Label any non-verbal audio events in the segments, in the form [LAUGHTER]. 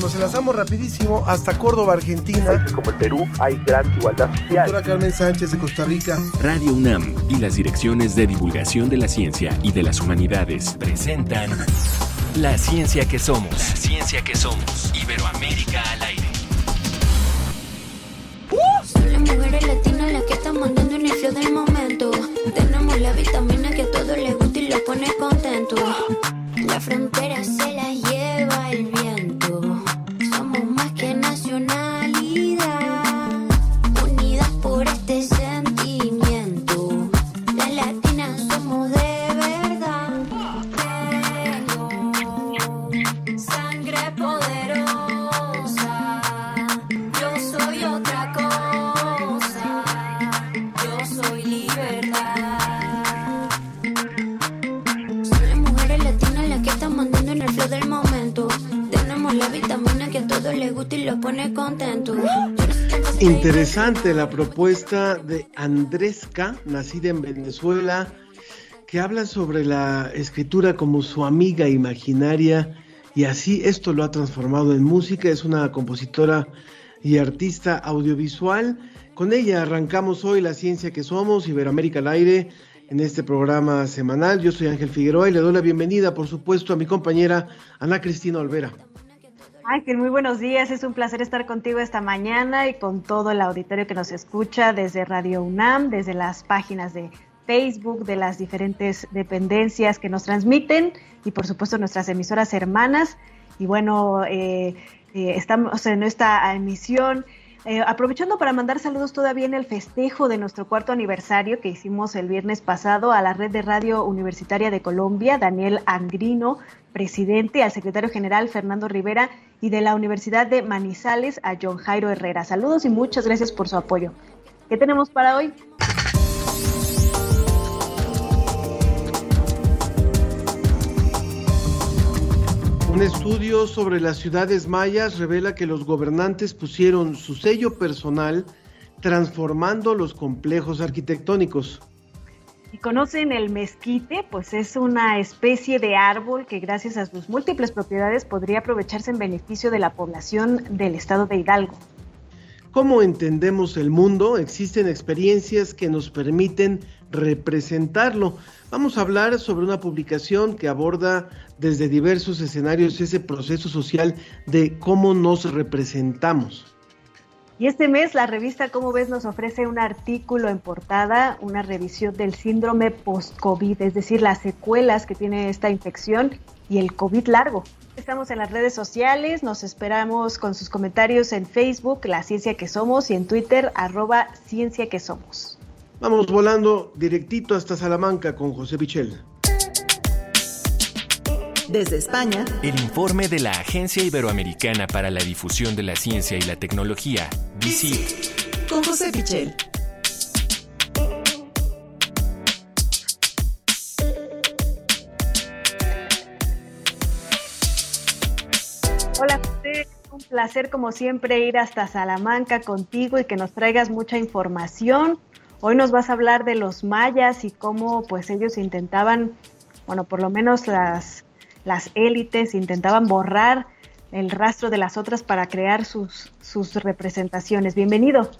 Nos enlazamos rapidísimo hasta Córdoba, Argentina. Como el Perú hay gran igualdad social. Doctora Carmen Sánchez de Costa Rica. Radio UNAM y las direcciones de divulgación de la ciencia y de las humanidades presentan La ciencia que somos. La ciencia que somos. Iberoamérica al aire. Son las mujeres latinas las que están mandando en el flow del momento. Tenemos la vitamina que a todos les gusta y los pone contento. La frontera se la Interesante la propuesta de Andresca, nacida en Venezuela, que habla sobre la escritura como su amiga imaginaria y así esto lo ha transformado en música. Es una compositora y artista audiovisual. Con ella arrancamos hoy La Ciencia que Somos, Iberoamérica al aire, en este programa semanal. Yo soy Ángel Figueroa y le doy la bienvenida, por supuesto, a mi compañera Ana Cristina Olvera. Ángel, muy buenos días. Es un placer estar contigo esta mañana y con todo el auditorio que nos escucha desde Radio UNAM, desde las páginas de Facebook, de las diferentes dependencias que nos transmiten y por supuesto nuestras emisoras hermanas. Y bueno, eh, eh, estamos en esta emisión. Eh, aprovechando para mandar saludos todavía en el festejo de nuestro cuarto aniversario que hicimos el viernes pasado a la red de radio universitaria de Colombia, Daniel Angrino, presidente, al secretario general Fernando Rivera y de la Universidad de Manizales a John Jairo Herrera. Saludos y muchas gracias por su apoyo. ¿Qué tenemos para hoy? Un estudio sobre las ciudades mayas revela que los gobernantes pusieron su sello personal transformando los complejos arquitectónicos. Si conocen el mezquite, pues es una especie de árbol que gracias a sus múltiples propiedades podría aprovecharse en beneficio de la población del estado de Hidalgo. ¿Cómo entendemos el mundo? Existen experiencias que nos permiten representarlo. Vamos a hablar sobre una publicación que aborda desde diversos escenarios ese proceso social de cómo nos representamos. Y este mes la revista Cómo ves nos ofrece un artículo en portada, una revisión del síndrome post-COVID, es decir, las secuelas que tiene esta infección y el COVID largo. Estamos en las redes sociales, nos esperamos con sus comentarios en Facebook, La Ciencia que Somos, y en Twitter, arroba Ciencia que Somos. Vamos volando directito hasta Salamanca con José Pichel. Desde España, El informe de la Agencia Iberoamericana para la Difusión de la Ciencia y la Tecnología, DICIT, con José Pichel. Hola José, es un placer como siempre ir hasta Salamanca contigo y que nos traigas mucha información. Hoy nos vas a hablar de los mayas y cómo pues ellos intentaban, bueno, por lo menos las, las élites intentaban borrar el rastro de las otras para crear sus, sus representaciones. Bienvenido.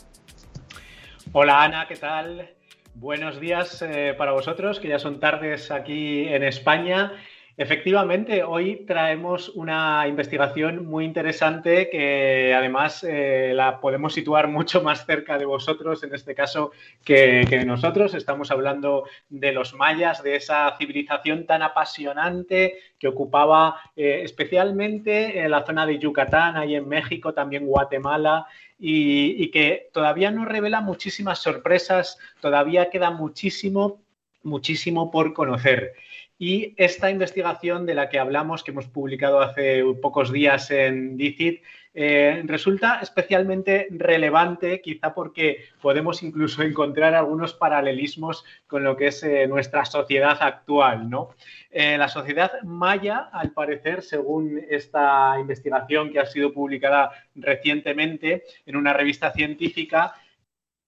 Hola Ana, ¿qué tal? Buenos días eh, para vosotros, que ya son tardes aquí en España. Efectivamente, hoy traemos una investigación muy interesante que además eh, la podemos situar mucho más cerca de vosotros, en este caso, que, que, nosotros. Estamos hablando de los mayas, de esa civilización tan apasionante que ocupaba eh, especialmente en la zona de Yucatán, ahí en México, también Guatemala. Y, y que todavía nos revela muchísimas sorpresas, todavía queda muchísimo, muchísimo por conocer. Y esta investigación de la que hablamos, que hemos publicado hace pocos días en DICIT, eh, resulta especialmente relevante, quizá porque podemos incluso encontrar algunos paralelismos con lo que es eh, nuestra sociedad actual. ¿no? Eh, la sociedad maya, al parecer, según esta investigación que ha sido publicada recientemente en una revista científica,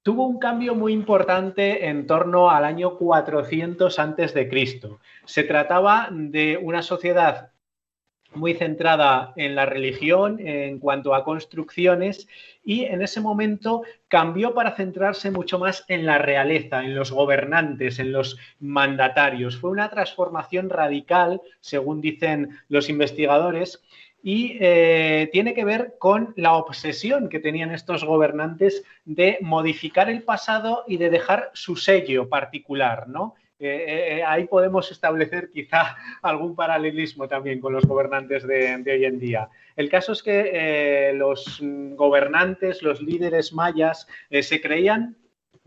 tuvo un cambio muy importante en torno al año 400 antes de Cristo. Se trataba de una sociedad muy centrada en la religión en cuanto a construcciones y en ese momento cambió para centrarse mucho más en la realeza, en los gobernantes, en los mandatarios. Fue una transformación radical, según dicen los investigadores, y eh, tiene que ver con la obsesión que tenían estos gobernantes de modificar el pasado y de dejar su sello particular, ¿no? Eh, eh, ahí podemos establecer quizá [LAUGHS] algún paralelismo también con los gobernantes de, hoy en día. El caso es que los gobernantes, los líderes mayas, se creían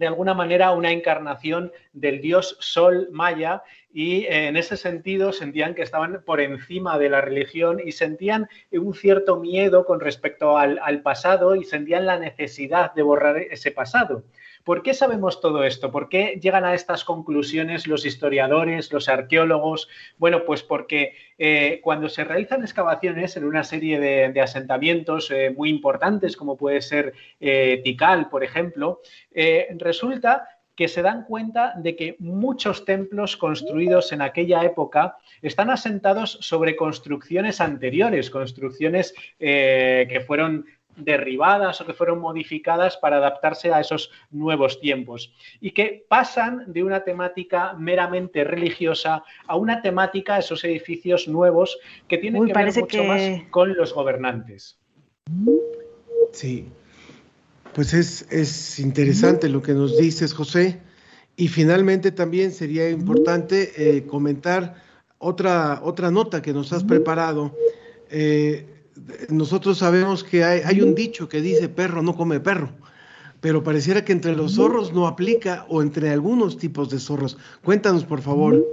de alguna manera una encarnación del dios Sol maya y en ese sentido sentían que estaban por encima de la religión y sentían un cierto miedo con respecto al pasado y sentían la necesidad de borrar ese pasado. ¿Por qué sabemos todo esto? ¿Por qué llegan a estas conclusiones los historiadores, los arqueólogos? Bueno, pues porque eh, cuando se realizan excavaciones en una serie de, asentamientos eh, muy importantes, como puede ser eh, Tikal, por ejemplo, resulta que se dan cuenta de que muchos templos construidos en aquella época están asentados sobre construcciones anteriores, construcciones que fueron derribadas o que fueron modificadas para adaptarse a esos nuevos tiempos y que pasan de una temática meramente religiosa a una temática, esos edificios nuevos que tienen que ver mucho más con los gobernantes. Sí, pues es, interesante lo que nos dices, José. Y finalmente también sería importante eh, comentar otra, otra nota que nos has preparado. Eh, nosotros sabemos que hay, un dicho que dice perro no come perro, pero pareciera que entre los zorros no aplica o entre algunos tipos de zorros. Cuéntanos, por favor.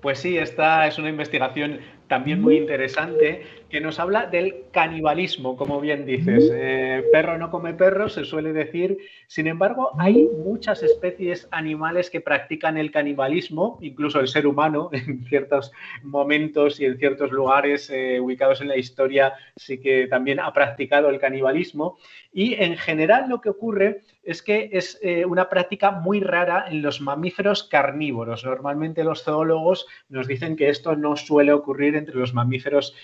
Pues sí, esta es una investigación también muy interesante que nos habla del canibalismo, como bien dices. Eh, perro no come perro, se suele decir. Sin embargo, hay muchas especies animales que practican el canibalismo, incluso el ser humano, [LAUGHS] en ciertos momentos y en ciertos lugares eh, ubicados en la historia, sí que también ha practicado el canibalismo. Y en general lo que ocurre es que es eh, una práctica muy rara en los mamíferos carnívoros. Normalmente los zoólogos nos dicen que esto no suele ocurrir entre los mamíferos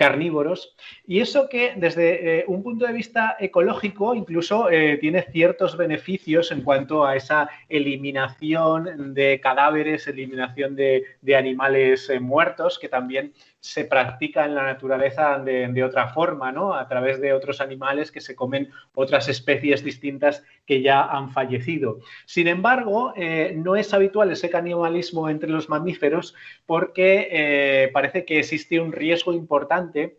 carnívoros. Y eso que desde eh, un punto de vista ecológico incluso eh, tiene ciertos beneficios en cuanto a esa eliminación de cadáveres, eliminación de, animales eh, muertos, que también se practica en la naturaleza de, otra forma, ¿no? A través de otros animales que se comen otras especies distintas que ya han fallecido. Sin embargo, eh, no es habitual ese canibalismo entre los mamíferos porque eh, parece que existe un riesgo importante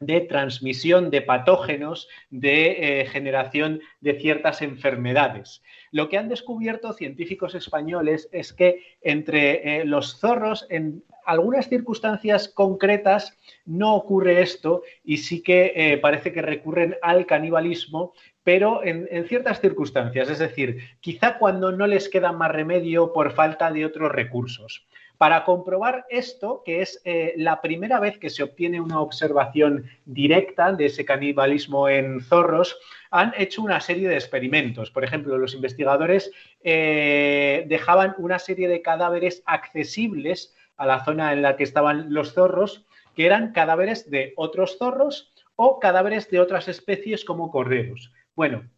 de transmisión de patógenos, de eh, generación de ciertas enfermedades. Lo que han descubierto científicos españoles es que entre los zorros, en algunas circunstancias concretas no ocurre esto y sí que eh, parece que recurren al canibalismo, pero en, ciertas circunstancias, es decir, quizá cuando no les queda más remedio por falta de otros recursos. Para comprobar esto, que es eh, la primera vez que se obtiene una observación directa de ese canibalismo en zorros, han hecho una serie de experimentos. Por ejemplo, los investigadores eh, dejaban una serie de cadáveres accesibles a la zona en la que estaban los zorros, que eran cadáveres de otros zorros o cadáveres de otras especies como corderos. Bueno,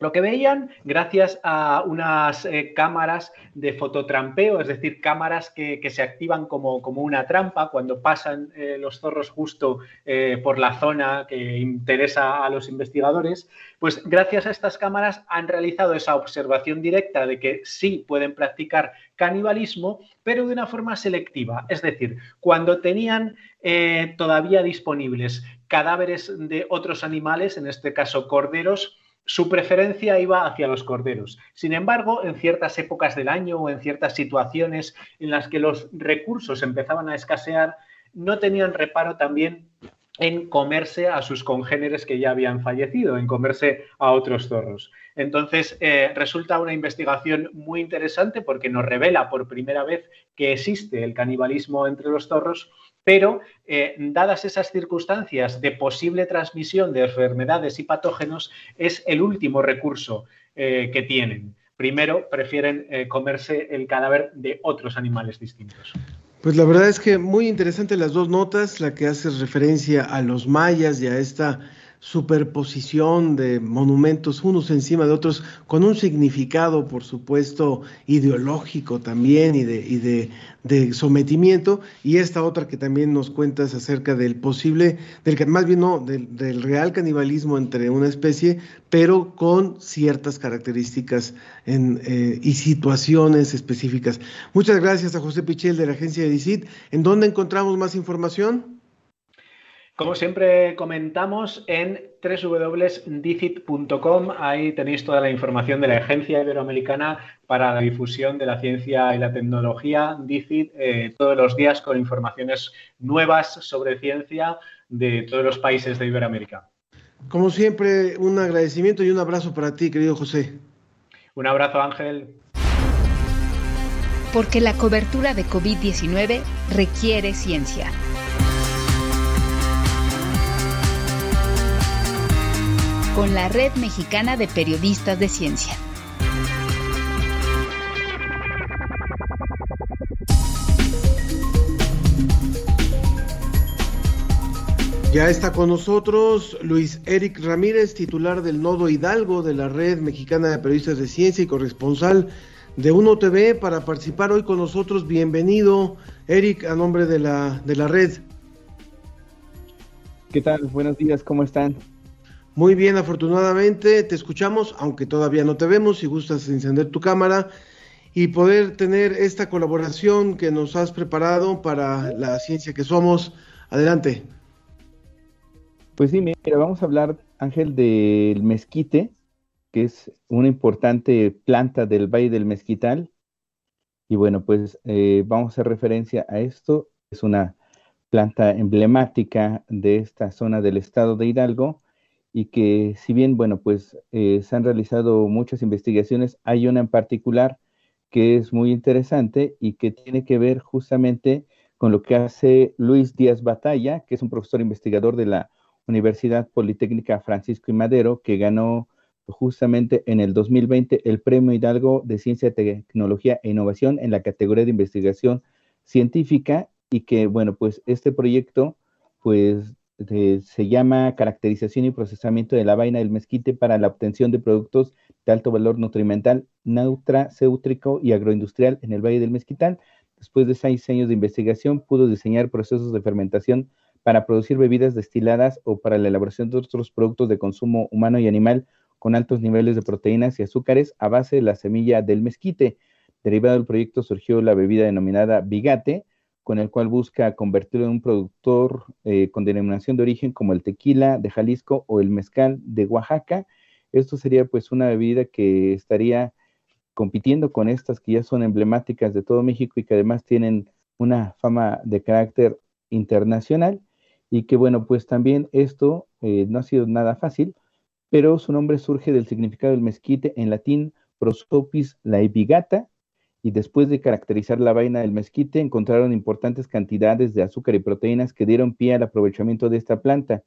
lo que veían, gracias a unas eh, cámaras de fototrampeo, es decir, cámaras que, se activan como, una trampa cuando pasan eh, los zorros justo eh, por la zona que interesa a los investigadores, pues gracias a estas cámaras han realizado esa observación directa de que sí pueden practicar canibalismo, pero de una forma selectiva. Es decir, cuando tenían todavía disponibles cadáveres de otros animales, en este caso corderos, su preferencia iba hacia los corderos. Sin embargo, en ciertas épocas del año o en ciertas situaciones en las que los recursos empezaban a escasear, no tenían reparo también en comerse a sus congéneres que ya habían fallecido, en comerse a otros zorros. Entonces, eh, resulta una investigación muy interesante porque nos revela por primera vez que existe el canibalismo entre los zorros pero eh, dadas esas circunstancias de posible transmisión de enfermedades y patógenos, es el último recurso eh, que tienen. Primero prefieren eh, comerse el cadáver de otros animales distintos. Pues la verdad es que muy interesante las dos notas, la que hace referencia a los mayas y a esta superposición de monumentos unos encima de otros, con un significado, por supuesto, ideológico también y de, y de, de sometimiento, y esta otra que también nos cuentas acerca del posible, del que más bien no, del, real canibalismo entre una especie, pero con ciertas características en, eh, y situaciones específicas. Muchas gracias a José Pichel de la agencia de DICIT. ¿En dónde encontramos más información? Como siempre comentamos en www.dicit.com, ahí tenéis toda la información de la Agencia Iberoamericana para la difusión de la ciencia y la tecnología, DICIT, eh, todos los días con informaciones nuevas sobre ciencia de todos los países de Iberoamérica. Como siempre, un agradecimiento y un abrazo para ti, querido José. Un abrazo, Ángel. Porque la cobertura de COVID-19 requiere ciencia. Con la Red Mexicana de Periodistas de Ciencia. Ya está con nosotros Luis Eric Ramírez, titular del Nodo Hidalgo de la Red Mexicana de Periodistas de Ciencia y corresponsal de UNO TV para participar hoy con nosotros. Bienvenido, Eric, a nombre de la, de la red. ¿Qué tal? Buenos días, ¿cómo están? Muy bien, afortunadamente te escuchamos, aunque todavía no te vemos, si gustas encender tu cámara y poder tener esta colaboración que nos has preparado para la ciencia que somos. Adelante. Pues sí, mira, vamos a hablar, Ángel, del mezquite, que es una importante planta del Valle del Mezquital. Y bueno, pues eh, vamos a hacer referencia a esto. Es una planta emblemática de esta zona del estado de Hidalgo y que si bien, bueno, pues eh, se han realizado muchas investigaciones, hay una en particular que es muy interesante y que tiene que ver justamente con lo que hace Luis Díaz Batalla, que es un profesor investigador de la Universidad Politécnica Francisco y Madero, que ganó justamente en el 2020 el Premio Hidalgo de Ciencia, Tecnología e Innovación en la categoría de investigación científica y que, bueno, pues este proyecto, pues se llama caracterización y procesamiento de la vaina del mezquite para la obtención de productos de alto valor nutrimental, nutracéutrico y agroindustrial en el Valle del Mezquital. Después de seis años de investigación, pudo diseñar procesos de fermentación para producir bebidas destiladas o para la elaboración de otros productos de consumo humano y animal con altos niveles de proteínas y azúcares a base de la semilla del mezquite. Derivado del proyecto surgió la bebida denominada Bigate, con el cual busca convertirlo en un productor eh, con denominación de origen como el tequila de Jalisco o el mezcal de Oaxaca. Esto sería pues una bebida que estaría compitiendo con estas que ya son emblemáticas de todo México y que además tienen una fama de carácter internacional y que bueno, pues también esto eh, no ha sido nada fácil, pero su nombre surge del significado del mezquite en latín prosopis laevigata, y después de caracterizar la vaina del mezquite, encontraron importantes cantidades de azúcar y proteínas que dieron pie al aprovechamiento de esta planta.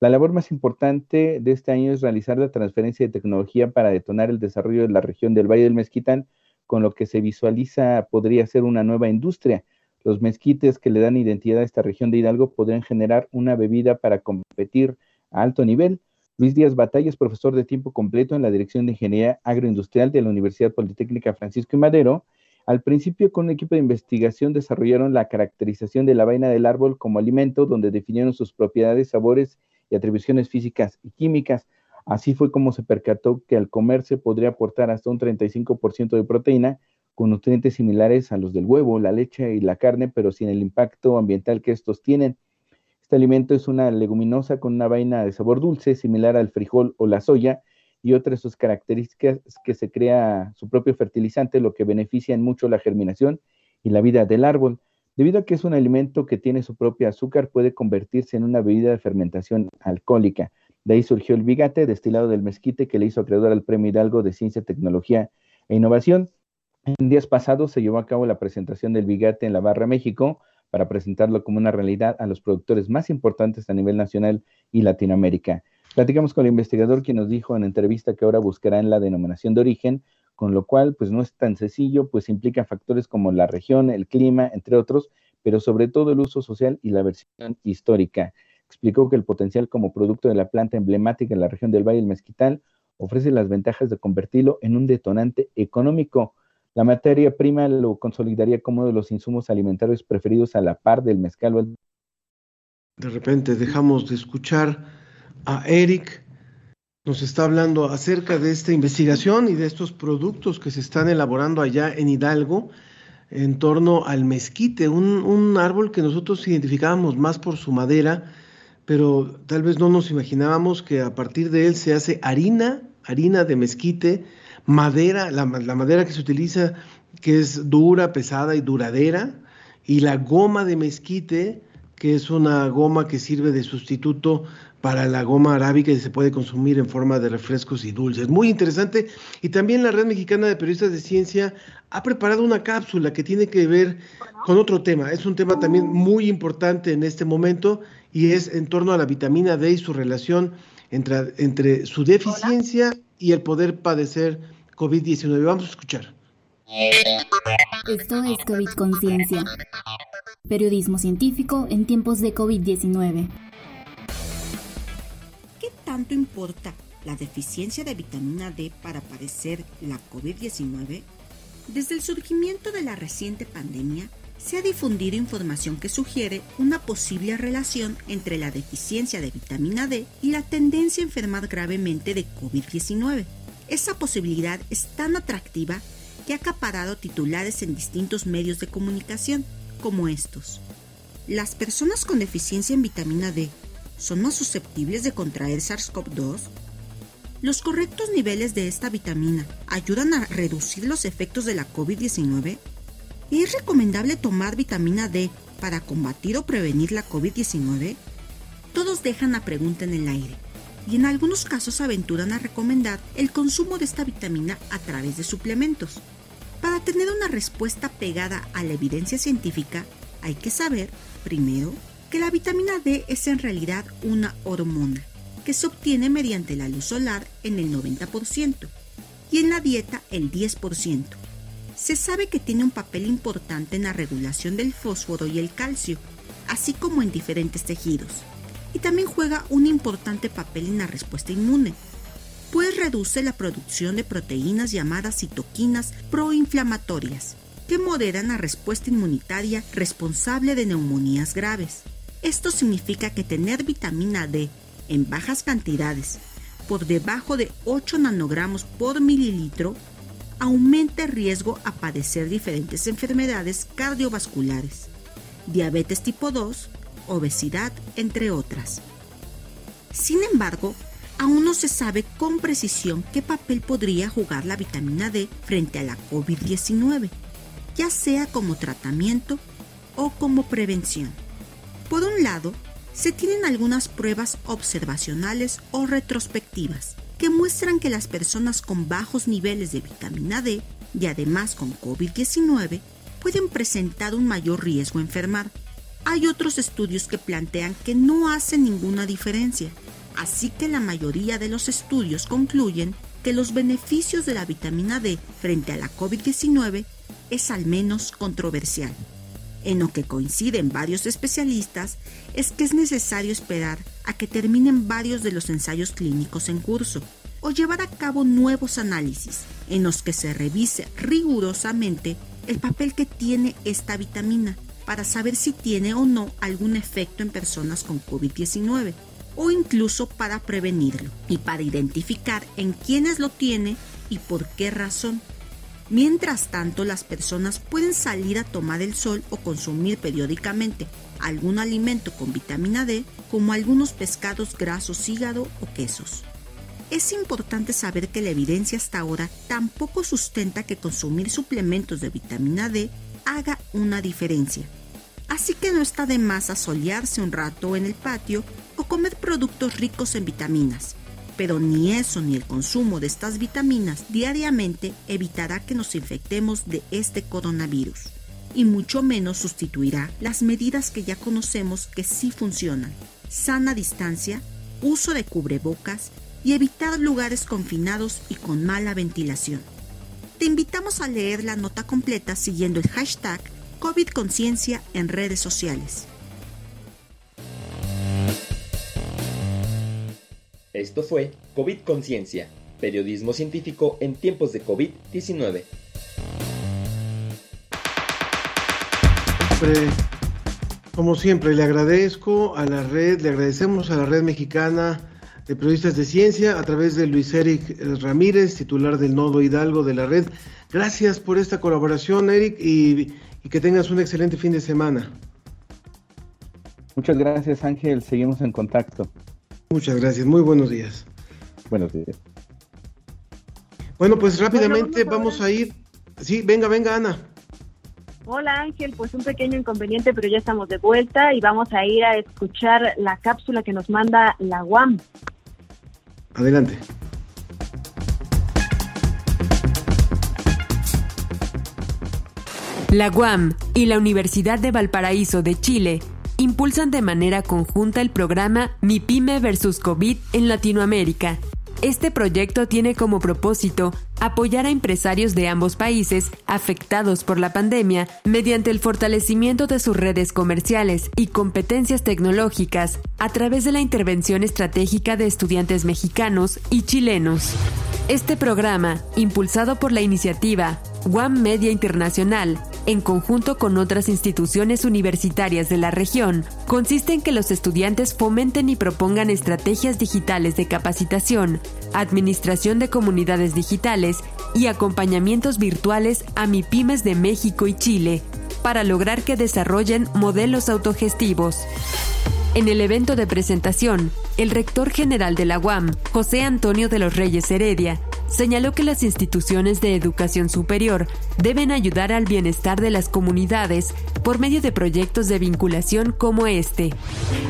La labor más importante de este año es realizar la transferencia de tecnología para detonar el desarrollo de la región del Valle del Mezquitán, con lo que se visualiza podría ser una nueva industria. Los mezquites que le dan identidad a esta región de Hidalgo podrían generar una bebida para competir a alto nivel. Luis Díaz Batalla es profesor de tiempo completo en la Dirección de Ingeniería Agroindustrial de la Universidad Politécnica Francisco y Madero. Al principio, con un equipo de investigación, desarrollaron la caracterización de la vaina del árbol como alimento, donde definieron sus propiedades, sabores y atribuciones físicas y químicas. Así fue como se percató que al comerse podría aportar hasta un 35% de proteína, con nutrientes similares a los del huevo, la leche y la carne, pero sin el impacto ambiental que estos tienen. Este alimento es una leguminosa con una vaina de sabor dulce, similar al frijol o la soya, y otras de sus características es que se crea su propio fertilizante, lo que beneficia en mucho la germinación y la vida del árbol. Debido a que es un alimento que tiene su propio azúcar, puede convertirse en una bebida de fermentación alcohólica. De ahí surgió el bigate, destilado del mezquite, que le hizo acreedor al Premio Hidalgo de Ciencia, Tecnología e Innovación. En días pasados se llevó a cabo la presentación del bigate en la Barra México, para presentarlo como una realidad a los productores más importantes a nivel nacional y Latinoamérica. Platicamos con el investigador quien nos dijo en entrevista que ahora buscarán la denominación de origen, con lo cual pues no es tan sencillo, pues implica factores como la región, el clima, entre otros, pero sobre todo el uso social y la versión histórica. Explicó que el potencial como producto de la planta emblemática en la región del Valle del Mezquital ofrece las ventajas de convertirlo en un detonante económico. La materia prima lo consolidaría como uno de los insumos alimentarios preferidos a la par del mezcal. De repente dejamos de escuchar a Eric. Nos está hablando acerca de esta investigación y de estos productos que se están elaborando allá en Hidalgo en torno al mezquite, un, un árbol que nosotros identificábamos más por su madera, pero tal vez no nos imaginábamos que a partir de él se hace harina, harina de mezquite, madera, la, madera que se utiliza que es dura, pesada y duradera, y la goma de mezquite, que es una goma que sirve de sustituto para la goma arábica y se puede consumir en forma de refrescos y dulces. Muy interesante. Y también la Red Mexicana de Periodistas de Ciencia ha preparado una cápsula que tiene que ver con otro tema. Es un tema también muy importante en este momento y es en torno a la vitamina D y su relación entre, su deficiencia y el poder padecer COVID-19. Vamos a escuchar. Esto es COVID Conciencia. Periodismo científico en tiempos de COVID-19. ¿Qué tanto importa la deficiencia de vitamina D para padecer la COVID-19? Desde el surgimiento de la reciente pandemia, se ha difundido información que sugiere una posible relación entre la deficiencia de vitamina D y la tendencia a enfermar gravemente de COVID-19. Esa posibilidad es tan atractiva que ha acaparado titulares en distintos medios de comunicación, como estos. ¿Las personas con deficiencia en vitamina D son más susceptibles de contraer SARS-CoV-2? ¿Los correctos niveles de esta vitamina ayudan a reducir los efectos de la COVID-19? ¿Es recomendable tomar vitamina D para combatir o prevenir la COVID-19? Todos dejan la pregunta en el aire y en algunos casos aventuran a recomendar el consumo de esta vitamina a través de suplementos. Para tener una respuesta pegada a la evidencia científica, hay que saber, primero, que la vitamina D es en realidad una hormona que se obtiene mediante la luz solar en el 90% y en la dieta el 10%. Se sabe que tiene un papel importante en la regulación del fósforo y el calcio, así como en diferentes tejidos y también juega un importante papel en la respuesta inmune, pues reduce la producción de proteínas llamadas citoquinas proinflamatorias, que moderan la respuesta inmunitaria responsable de neumonías graves. Esto significa que tener vitamina D en bajas cantidades, por debajo de 8 nanogramos por mililitro, aumenta el riesgo a padecer diferentes enfermedades cardiovasculares, diabetes tipo 2, obesidad, entre otras. Sin embargo, aún no se sabe con precisión qué papel podría jugar la vitamina D frente a la COVID-19, ya sea como tratamiento o como prevención. Por un lado, se tienen algunas pruebas observacionales o retrospectivas que muestran que las personas con bajos niveles de vitamina D y además con COVID-19 pueden presentar un mayor riesgo a enfermar, hay otros estudios que plantean que no hace ninguna diferencia, así que la mayoría de los estudios concluyen que los beneficios de la vitamina D frente a la COVID-19 es al menos controversial. En lo que coinciden varios especialistas es que es necesario esperar a que terminen varios de los ensayos clínicos en curso o llevar a cabo nuevos análisis en los que se revise rigurosamente el papel que tiene esta vitamina para saber si tiene o no algún efecto en personas con COVID-19 o incluso para prevenirlo y para identificar en quiénes lo tiene y por qué razón. Mientras tanto, las personas pueden salir a tomar el sol o consumir periódicamente algún alimento con vitamina D, como algunos pescados grasos, hígado o quesos. Es importante saber que la evidencia hasta ahora tampoco sustenta que consumir suplementos de vitamina D haga una diferencia. Así que no está de más asolearse un rato en el patio o comer productos ricos en vitaminas. Pero ni eso ni el consumo de estas vitaminas diariamente evitará que nos infectemos de este coronavirus. Y mucho menos sustituirá las medidas que ya conocemos que sí funcionan. Sana distancia, uso de cubrebocas y evitar lugares confinados y con mala ventilación. Te invitamos a leer la nota completa siguiendo el hashtag COVID Conciencia en redes sociales. Esto fue COVID Conciencia, periodismo científico en tiempos de COVID-19. Como siempre, le agradezco a la red, le agradecemos a la red mexicana de periodistas de ciencia a través de Luis Eric Ramírez, titular del Nodo Hidalgo de la red. Gracias por esta colaboración, Eric, y, y que tengas un excelente fin de semana. Muchas gracias, Ángel. Seguimos en contacto. Muchas gracias. Muy buenos días. Buenos días. Bueno, pues rápidamente vamos a ir. Sí, venga, venga, Ana. Hola Ángel, pues un pequeño inconveniente, pero ya estamos de vuelta y vamos a ir a escuchar la cápsula que nos manda la UAM. Adelante. La UAM y la Universidad de Valparaíso de Chile impulsan de manera conjunta el programa Mi Pyme versus COVID en Latinoamérica. Este proyecto tiene como propósito apoyar a empresarios de ambos países afectados por la pandemia mediante el fortalecimiento de sus redes comerciales y competencias tecnológicas a través de la intervención estratégica de estudiantes mexicanos y chilenos. Este programa, impulsado por la iniciativa One Media Internacional, en conjunto con otras instituciones universitarias de la región, consiste en que los estudiantes fomenten y propongan estrategias digitales de capacitación, administración de comunidades digitales y acompañamientos virtuales a MIPIMES de México y Chile, para lograr que desarrollen modelos autogestivos. En el evento de presentación, el rector general de la UAM, José Antonio de los Reyes Heredia, señaló que las instituciones de educación superior deben ayudar al bienestar de las comunidades por medio de proyectos de vinculación como este.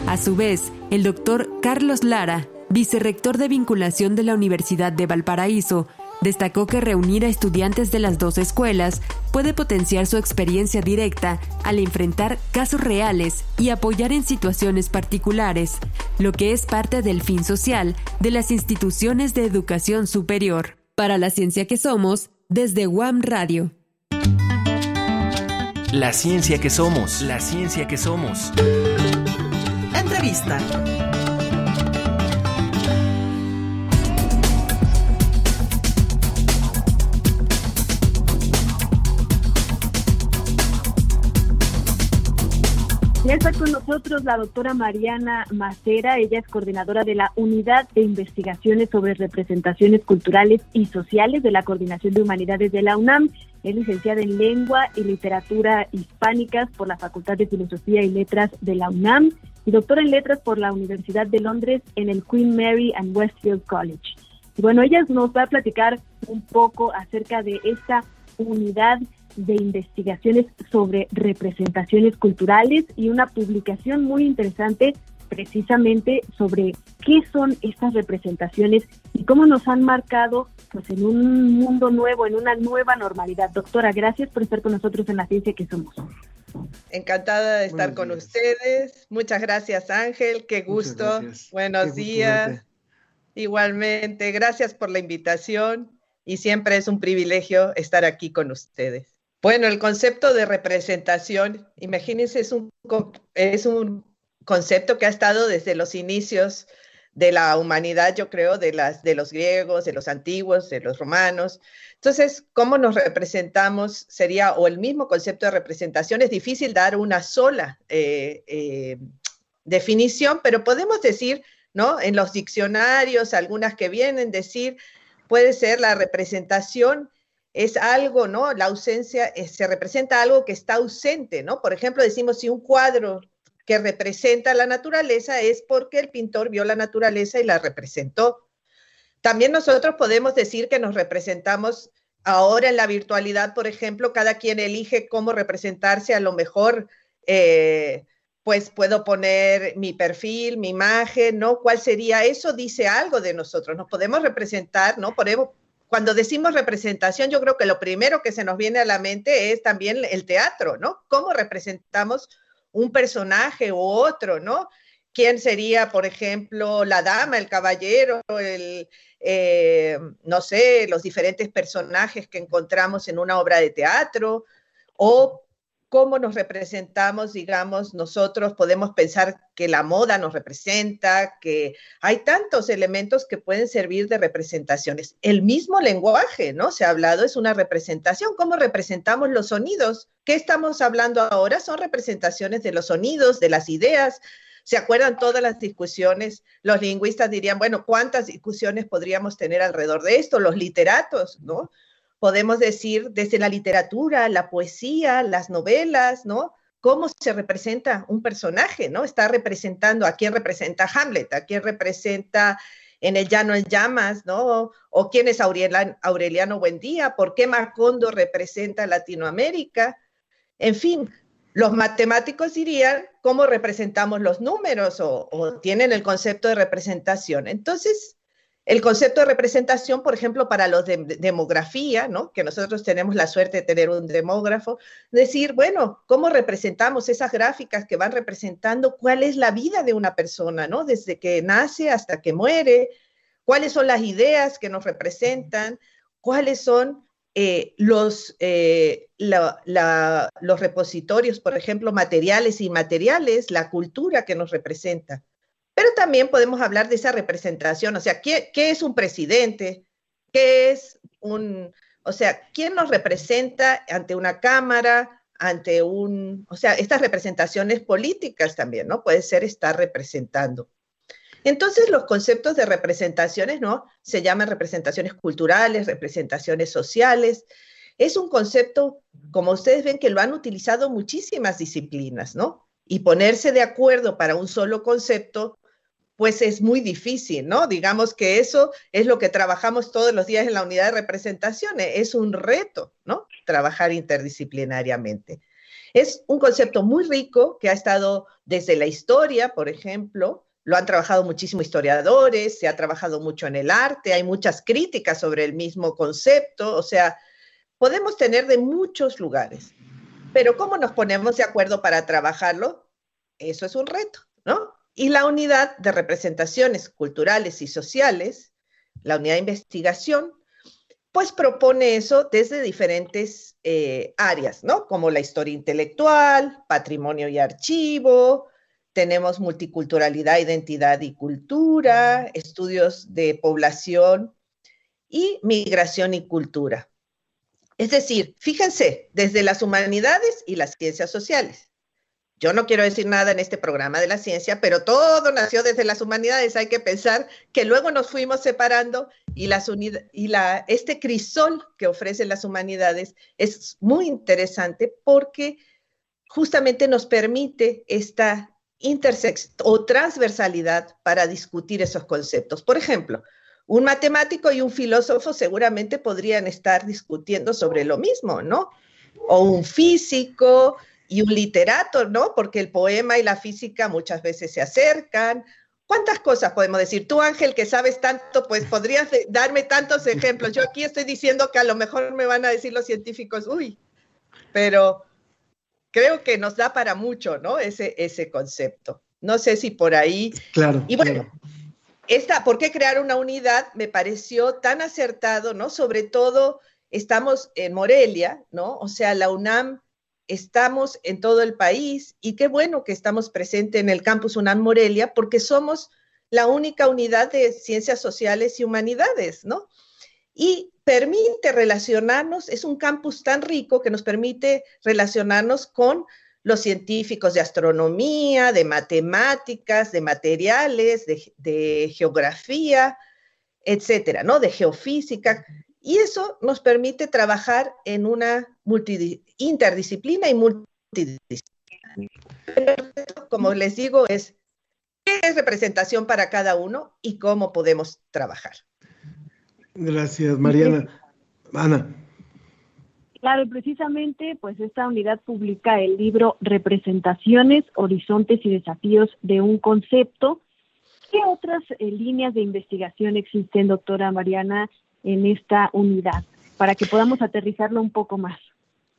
A su vez, el doctor Carlos Lara, vicerrector de vinculación de la Universidad de Valparaíso, Destacó que reunir a estudiantes de las dos escuelas puede potenciar su experiencia directa al enfrentar casos reales y apoyar en situaciones particulares, lo que es parte del fin social de las instituciones de educación superior. Para la ciencia que somos, desde WAM Radio. La ciencia que somos, la ciencia que somos. Entrevista. Ya está con nosotros la doctora Mariana Macera, ella es coordinadora de la Unidad de Investigaciones sobre Representaciones Culturales y Sociales de la Coordinación de Humanidades de la UNAM. Es licenciada en Lengua y Literatura Hispánicas por la Facultad de Filosofía y Letras de la UNAM y doctora en Letras por la Universidad de Londres en el Queen Mary and Westfield College. Y bueno, ella nos va a platicar un poco acerca de esta unidad de investigaciones sobre representaciones culturales y una publicación muy interesante precisamente sobre qué son estas representaciones y cómo nos han marcado pues en un mundo nuevo, en una nueva normalidad. Doctora, gracias por estar con nosotros en la ciencia que somos. Encantada de estar con ustedes. Muchas gracias, Ángel. Qué gusto. Buenos días. Igualmente, gracias por la invitación y siempre es un privilegio estar aquí con ustedes. Bueno, el concepto de representación, imagínense, es un, es un concepto que ha estado desde los inicios de la humanidad, yo creo, de, las, de los griegos, de los antiguos, de los romanos. Entonces, ¿cómo nos representamos? Sería, o el mismo concepto de representación, es difícil dar una sola eh, eh, definición, pero podemos decir, ¿no? En los diccionarios, algunas que vienen, decir, puede ser la representación es algo, ¿no? La ausencia eh, se representa algo que está ausente, ¿no? Por ejemplo, decimos si un cuadro que representa la naturaleza es porque el pintor vio la naturaleza y la representó. También nosotros podemos decir que nos representamos ahora en la virtualidad, por ejemplo, cada quien elige cómo representarse, a lo mejor, eh, pues puedo poner mi perfil, mi imagen, ¿no? ¿Cuál sería? Eso dice algo de nosotros, nos podemos representar, ¿no? Podemos, cuando decimos representación, yo creo que lo primero que se nos viene a la mente es también el teatro, ¿no? ¿Cómo representamos un personaje u otro, ¿no? ¿Quién sería, por ejemplo, la dama, el caballero, el, eh, no sé, los diferentes personajes que encontramos en una obra de teatro? O cómo nos representamos, digamos, nosotros podemos pensar que la moda nos representa, que hay tantos elementos que pueden servir de representaciones. El mismo lenguaje, ¿no? Se ha hablado, es una representación. ¿Cómo representamos los sonidos? ¿Qué estamos hablando ahora? Son representaciones de los sonidos, de las ideas. ¿Se acuerdan todas las discusiones? Los lingüistas dirían, bueno, ¿cuántas discusiones podríamos tener alrededor de esto? Los literatos, ¿no? Podemos decir desde la literatura, la poesía, las novelas, ¿no? Cómo se representa un personaje, ¿no? Está representando a quién representa Hamlet, a quién representa en el llano en llamas, ¿no? O quién es Aureliano, Buendía, por qué Marcondo representa Latinoamérica. En fin, los matemáticos dirían cómo representamos los números o, o tienen el concepto de representación. Entonces, el concepto de representación, por ejemplo, para los de demografía, ¿no? que nosotros tenemos la suerte de tener un demógrafo, decir, bueno, ¿cómo representamos esas gráficas que van representando cuál es la vida de una persona, ¿no? desde que nace hasta que muere? ¿Cuáles son las ideas que nos representan? ¿Cuáles son eh, los, eh, los repositorios, por ejemplo, materiales y inmateriales, la cultura que nos representa? Pero también podemos hablar de esa representación, o sea, ¿qué, es un presidente? ¿Qué es un, o sea, quién nos representa ante una cámara, ante un, o sea, estas representaciones políticas también, ¿no? Puede ser estar representando. Entonces, los conceptos de representaciones, ¿no? Se llaman representaciones culturales, representaciones sociales. Es un concepto, como ustedes ven, que lo han utilizado muchísimas disciplinas, ¿no? Y ponerse de acuerdo para un solo concepto pues es muy difícil, ¿no? Digamos que eso es lo que trabajamos todos los días en la unidad de representaciones. Es un reto, ¿no? Trabajar interdisciplinariamente. Es un concepto muy rico que ha estado desde la historia, por ejemplo, lo han trabajado muchísimos historiadores, se ha trabajado mucho en el arte, hay muchas críticas sobre el mismo concepto, o sea, podemos tener de muchos lugares, pero ¿cómo nos ponemos de acuerdo para trabajarlo? Eso es un reto, ¿no? Y la unidad de representaciones culturales y sociales, la unidad de investigación, pues propone eso desde diferentes eh, áreas, ¿no? Como la historia intelectual, patrimonio y archivo, tenemos multiculturalidad, identidad y cultura, estudios de población y migración y cultura. Es decir, fíjense, desde las humanidades y las ciencias sociales. Yo no quiero decir nada en este programa de la ciencia, pero todo nació desde las humanidades. Hay que pensar que luego nos fuimos separando y, las y la, este crisol que ofrecen las humanidades es muy interesante porque justamente nos permite esta intersección o transversalidad para discutir esos conceptos. Por ejemplo, un matemático y un filósofo seguramente podrían estar discutiendo sobre lo mismo, ¿no? O un físico, y un literato, ¿no? Porque el poema y la física muchas veces se acercan. ¿Cuántas cosas podemos decir? Tú, Ángel, que sabes tanto, pues podrías darme tantos ejemplos. Yo aquí estoy diciendo que a lo mejor me van a decir los científicos, uy, pero creo que nos da para mucho, ¿no? Ese, ese concepto. No sé si por ahí. Claro. Y bueno, Esta, ¿por qué crear una unidad? Me pareció tan acertado, ¿no? Sobre todo, estamos en Morelia, ¿no? O sea, la UNAM estamos en todo el país y qué bueno que estamos presentes en el campus UNAM Morelia porque somos la única unidad de ciencias sociales y humanidades, ¿no? Y permite relacionarnos, es un campus tan rico que nos permite relacionarnos con los científicos de astronomía, de matemáticas, de materiales, de, de geografía, etcétera, ¿no? De geofísica. Y eso nos permite trabajar en una interdisciplina y multidisciplina. como les digo, es qué es representación para cada uno y cómo podemos trabajar. Gracias, Mariana. Ana. Claro, precisamente, pues esta unidad publica el libro Representaciones, Horizontes y Desafíos de un Concepto. ¿Qué otras eh, líneas de investigación existen, doctora Mariana, en esta unidad, para que podamos aterrizarlo un poco más.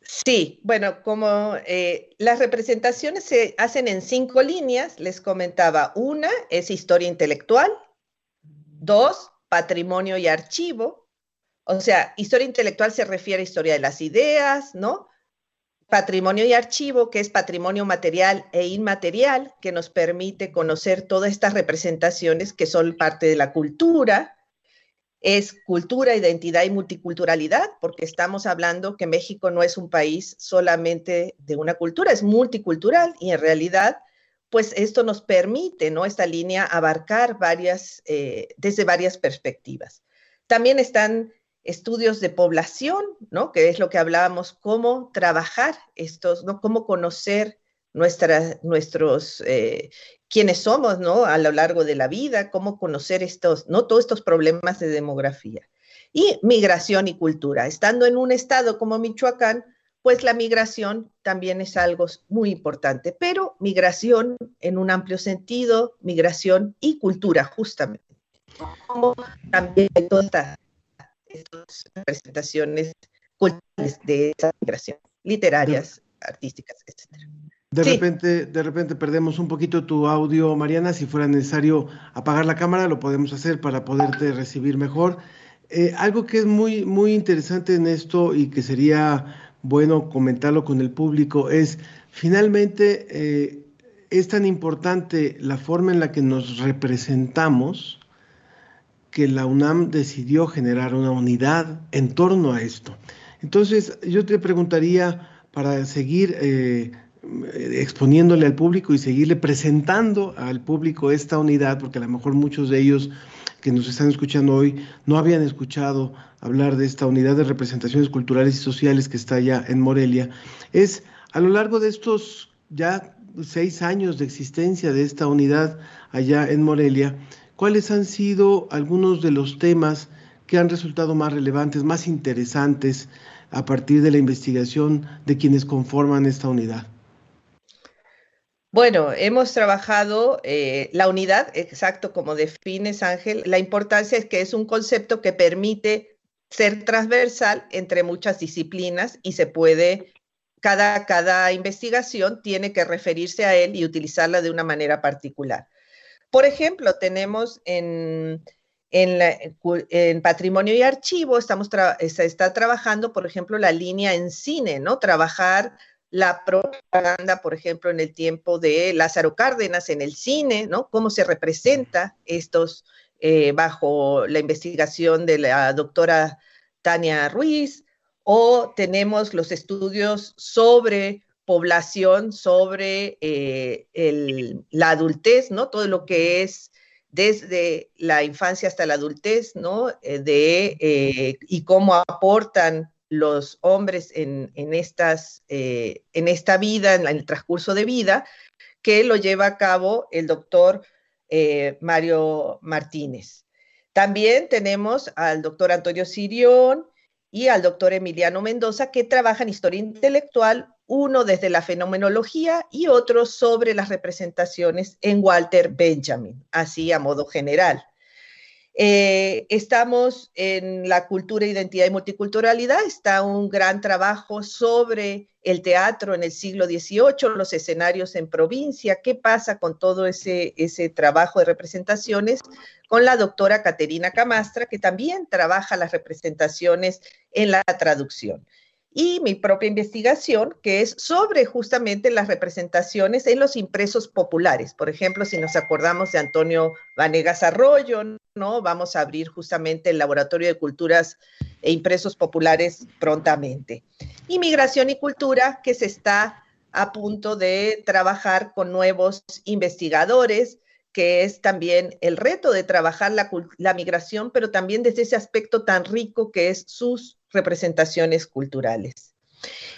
Sí, bueno, como eh, las representaciones se hacen en cinco líneas, les comentaba, una es historia intelectual, dos, patrimonio y archivo, o sea, historia intelectual se refiere a historia de las ideas, ¿no? patrimonio y archivo, que es patrimonio material e inmaterial, que nos permite conocer todas estas representaciones que son parte de la cultura. Es cultura, identidad y multiculturalidad, porque estamos hablando que México no es un país solamente de una cultura, es multicultural y en realidad, pues esto nos permite, ¿no? Esta línea abarcar varias, eh, desde varias perspectivas. También están estudios de población, ¿no? Que es lo que hablábamos, cómo trabajar estos, ¿no? Cómo conocer nuestros, eh, quiénes somos, ¿no? A lo largo de la vida, cómo conocer estos, ¿no? Todos estos problemas de demografía. Y migración y cultura. Estando en un estado como Michoacán, pues la migración también es algo muy importante, pero migración en un amplio sentido, migración y cultura, justamente. También toda estas representaciones culturales de esa migración, literarias, artísticas, etc. De repente, de repente perdemos un poquito tu audio, Mariana. Si fuera necesario apagar la cámara, lo podemos hacer para poderte recibir mejor. Eh, algo que es muy, muy interesante en esto y que sería bueno comentarlo con el público es, finalmente, eh, es tan importante la forma en la que nos representamos que la UNAM decidió generar una unidad en torno a esto. Entonces, yo te preguntaría, para seguir eh, exponiéndole al público y seguirle presentando al público esta unidad, porque a lo mejor muchos de ellos que nos están escuchando hoy no habían escuchado hablar de esta unidad de representaciones culturales y sociales que está allá en Morelia, es a lo largo de estos ya seis años de existencia de esta unidad allá en Morelia, ¿cuáles han sido algunos de los temas que han resultado más relevantes, más interesantes a partir de la investigación de quienes conforman esta unidad? Bueno, hemos trabajado eh, la unidad, exacto como defines Ángel, la importancia es que es un concepto que permite ser transversal entre muchas disciplinas y se puede, cada, cada investigación tiene que referirse a él y utilizarla de una manera particular. Por ejemplo, tenemos en, en, patrimonio y archivo, estamos se está trabajando, por ejemplo, la línea en cine, ¿no? Trabajar la propaganda, por ejemplo, en el tiempo de Lázaro Cárdenas en el cine, ¿no? Cómo se representa estos eh, bajo la investigación de la doctora Tania Ruiz, o tenemos los estudios sobre población sobre eh, la adultez, ¿no? Todo lo que es desde la infancia hasta la adultez, ¿no? Eh, de, y cómo aportan los hombres en, estas, en esta vida, en, el transcurso de vida, que lo lleva a cabo el doctor Mario Martínez. También tenemos al doctor Antonio Sirión y al doctor Emiliano Mendoza, que trabajan historia intelectual, uno desde la fenomenología y otro sobre las representaciones en Walter Benjamin, así a modo general. Eh, estamos en la cultura, identidad y multiculturalidad. Está un gran trabajo sobre el teatro en el siglo XVIII, los escenarios en provincia, qué pasa con todo ese, ese trabajo de representaciones, con la doctora Caterina Camastra, que también trabaja las representaciones en la traducción y mi propia investigación, que es sobre justamente las representaciones en los impresos populares. Por ejemplo, si nos acordamos de Antonio Vanegas Arroyo, ¿no? Vamos a abrir justamente el Laboratorio de Culturas e Impresos Populares prontamente. Inmigración y cultura, que se está a punto de trabajar con nuevos investigadores, que es también el reto de trabajar la, la migración, pero también desde ese aspecto tan rico que es sus representaciones culturales.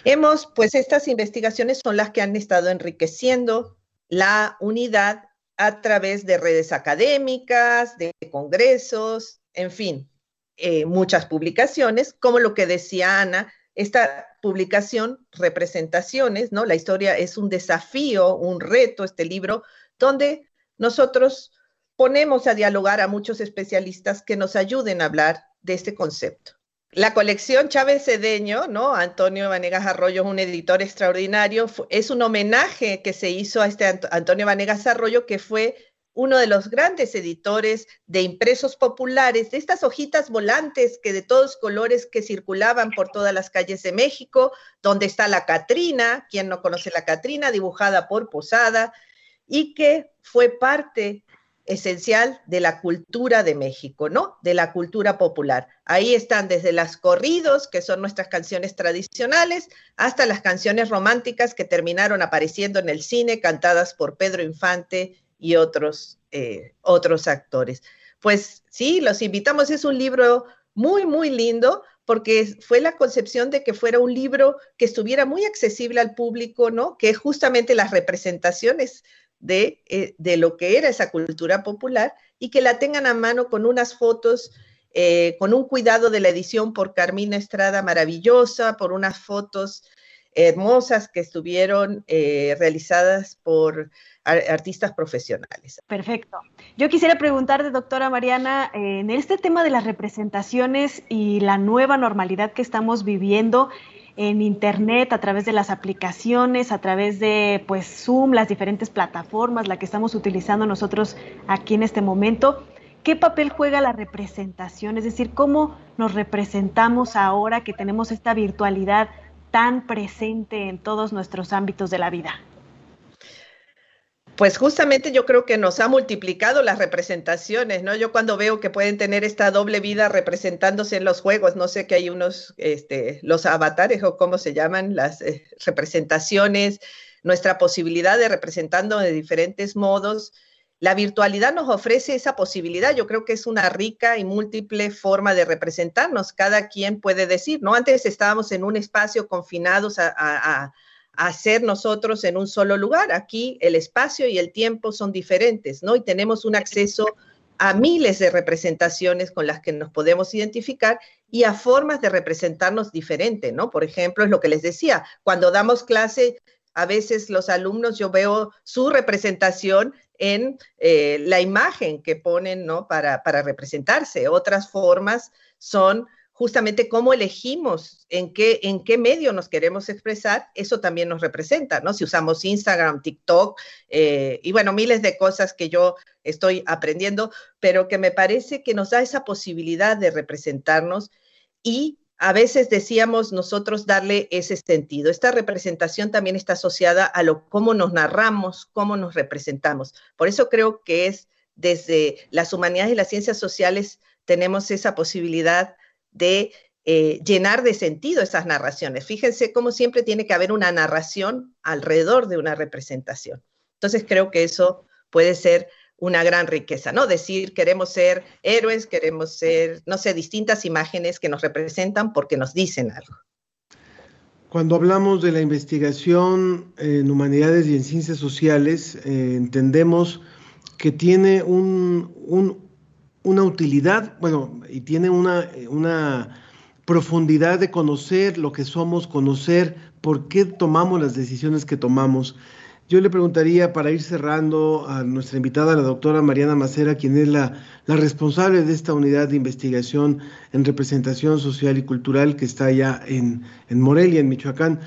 Hemos, pues estas investigaciones son las que han estado enriqueciendo la unidad a través de redes académicas, de congresos, en fin, eh, muchas publicaciones, como lo que decía Ana, esta publicación, representaciones, ¿no? La historia es un desafío, un reto, este libro, donde nosotros ponemos a dialogar a muchos especialistas que nos ayuden a hablar de este concepto. La colección Chávez Cedeño, ¿no? Antonio Vanegas Arroyo es un editor extraordinario. Es un homenaje que se hizo a este Antonio Vanegas Arroyo, que fue uno de los grandes editores de impresos populares, de estas hojitas volantes que de todos colores que circulaban por todas las calles de México, donde está la Catrina, quien no conoce la Catrina, dibujada por Posada, y que fue parte esencial de la cultura de México, ¿no? De la cultura popular. Ahí están desde las corridos, que son nuestras canciones tradicionales, hasta las canciones románticas que terminaron apareciendo en el cine, cantadas por Pedro Infante y otros, eh, otros actores. Pues sí, los invitamos, es un libro muy, muy lindo, porque fue la concepción de que fuera un libro que estuviera muy accesible al público, ¿no? Que justamente las representaciones de, eh, de lo que era esa cultura popular y que la tengan a mano con unas fotos, eh, con un cuidado de la edición por Carmina Estrada maravillosa, por unas fotos hermosas que estuvieron realizadas por artistas profesionales. Perfecto. Yo quisiera preguntarte, doctora Mariana, en este tema de las representaciones y la nueva normalidad que estamos viviendo en Internet, a través de las aplicaciones, a través de pues Zoom, las diferentes plataformas, la que estamos utilizando nosotros aquí en este momento, ¿qué papel juega la representación? Es decir, ¿cómo nos representamos ahora que tenemos esta virtualidad tan presente en todos nuestros ámbitos de la vida? Pues justamente yo creo que nos ha multiplicado las representaciones, ¿no? Yo cuando veo que pueden tener esta doble vida representándose en los juegos, no sé que hay unos, este, los avatares o cómo se llaman, las eh, representaciones, nuestra posibilidad de representarnos de diferentes modos. La virtualidad nos ofrece esa posibilidad. Yo creo que es una rica y múltiple forma de representarnos. Cada quien puede decir, ¿no? Antes estábamos en un espacio confinados a hacer nosotros en un solo lugar. Aquí el espacio y el tiempo son diferentes, ¿no? Y tenemos un acceso a miles de representaciones con las que nos podemos identificar y a formas de representarnos diferentes, ¿no? Por ejemplo, es lo que les decía, cuando damos clase, a veces los alumnos, yo veo su representación en eh, la imagen que ponen, ¿no? Para, para representarse. Otras formas son justamente cómo elegimos en qué, en qué medio nos queremos expresar, eso también nos representa, ¿no? Si usamos Instagram, TikTok eh, y bueno, miles de cosas que yo estoy aprendiendo, pero que me parece que nos da esa posibilidad de representarnos y a veces decíamos nosotros darle ese sentido. Esta representación también está asociada a lo cómo nos narramos, cómo nos representamos. Por eso creo que es desde las humanidades y las ciencias sociales tenemos esa posibilidad de eh, llenar de sentido esas narraciones. Fíjense cómo siempre tiene que haber una narración alrededor de una representación. Entonces creo que eso puede ser una gran riqueza, ¿no? Decir, queremos ser héroes, queremos ser, no sé, distintas imágenes que nos representan porque nos dicen algo. Cuando hablamos de la investigación en humanidades y en ciencias sociales, eh, entendemos que tiene un, una utilidad, bueno, y tiene una, una profundidad de conocer lo que somos, conocer por qué tomamos las decisiones que tomamos. Yo le preguntaría, para ir cerrando, a nuestra invitada, la doctora Mariana Macera, quien es la, responsable de esta unidad de investigación en representación social y cultural que está allá en, en Morelia, en Michoacán.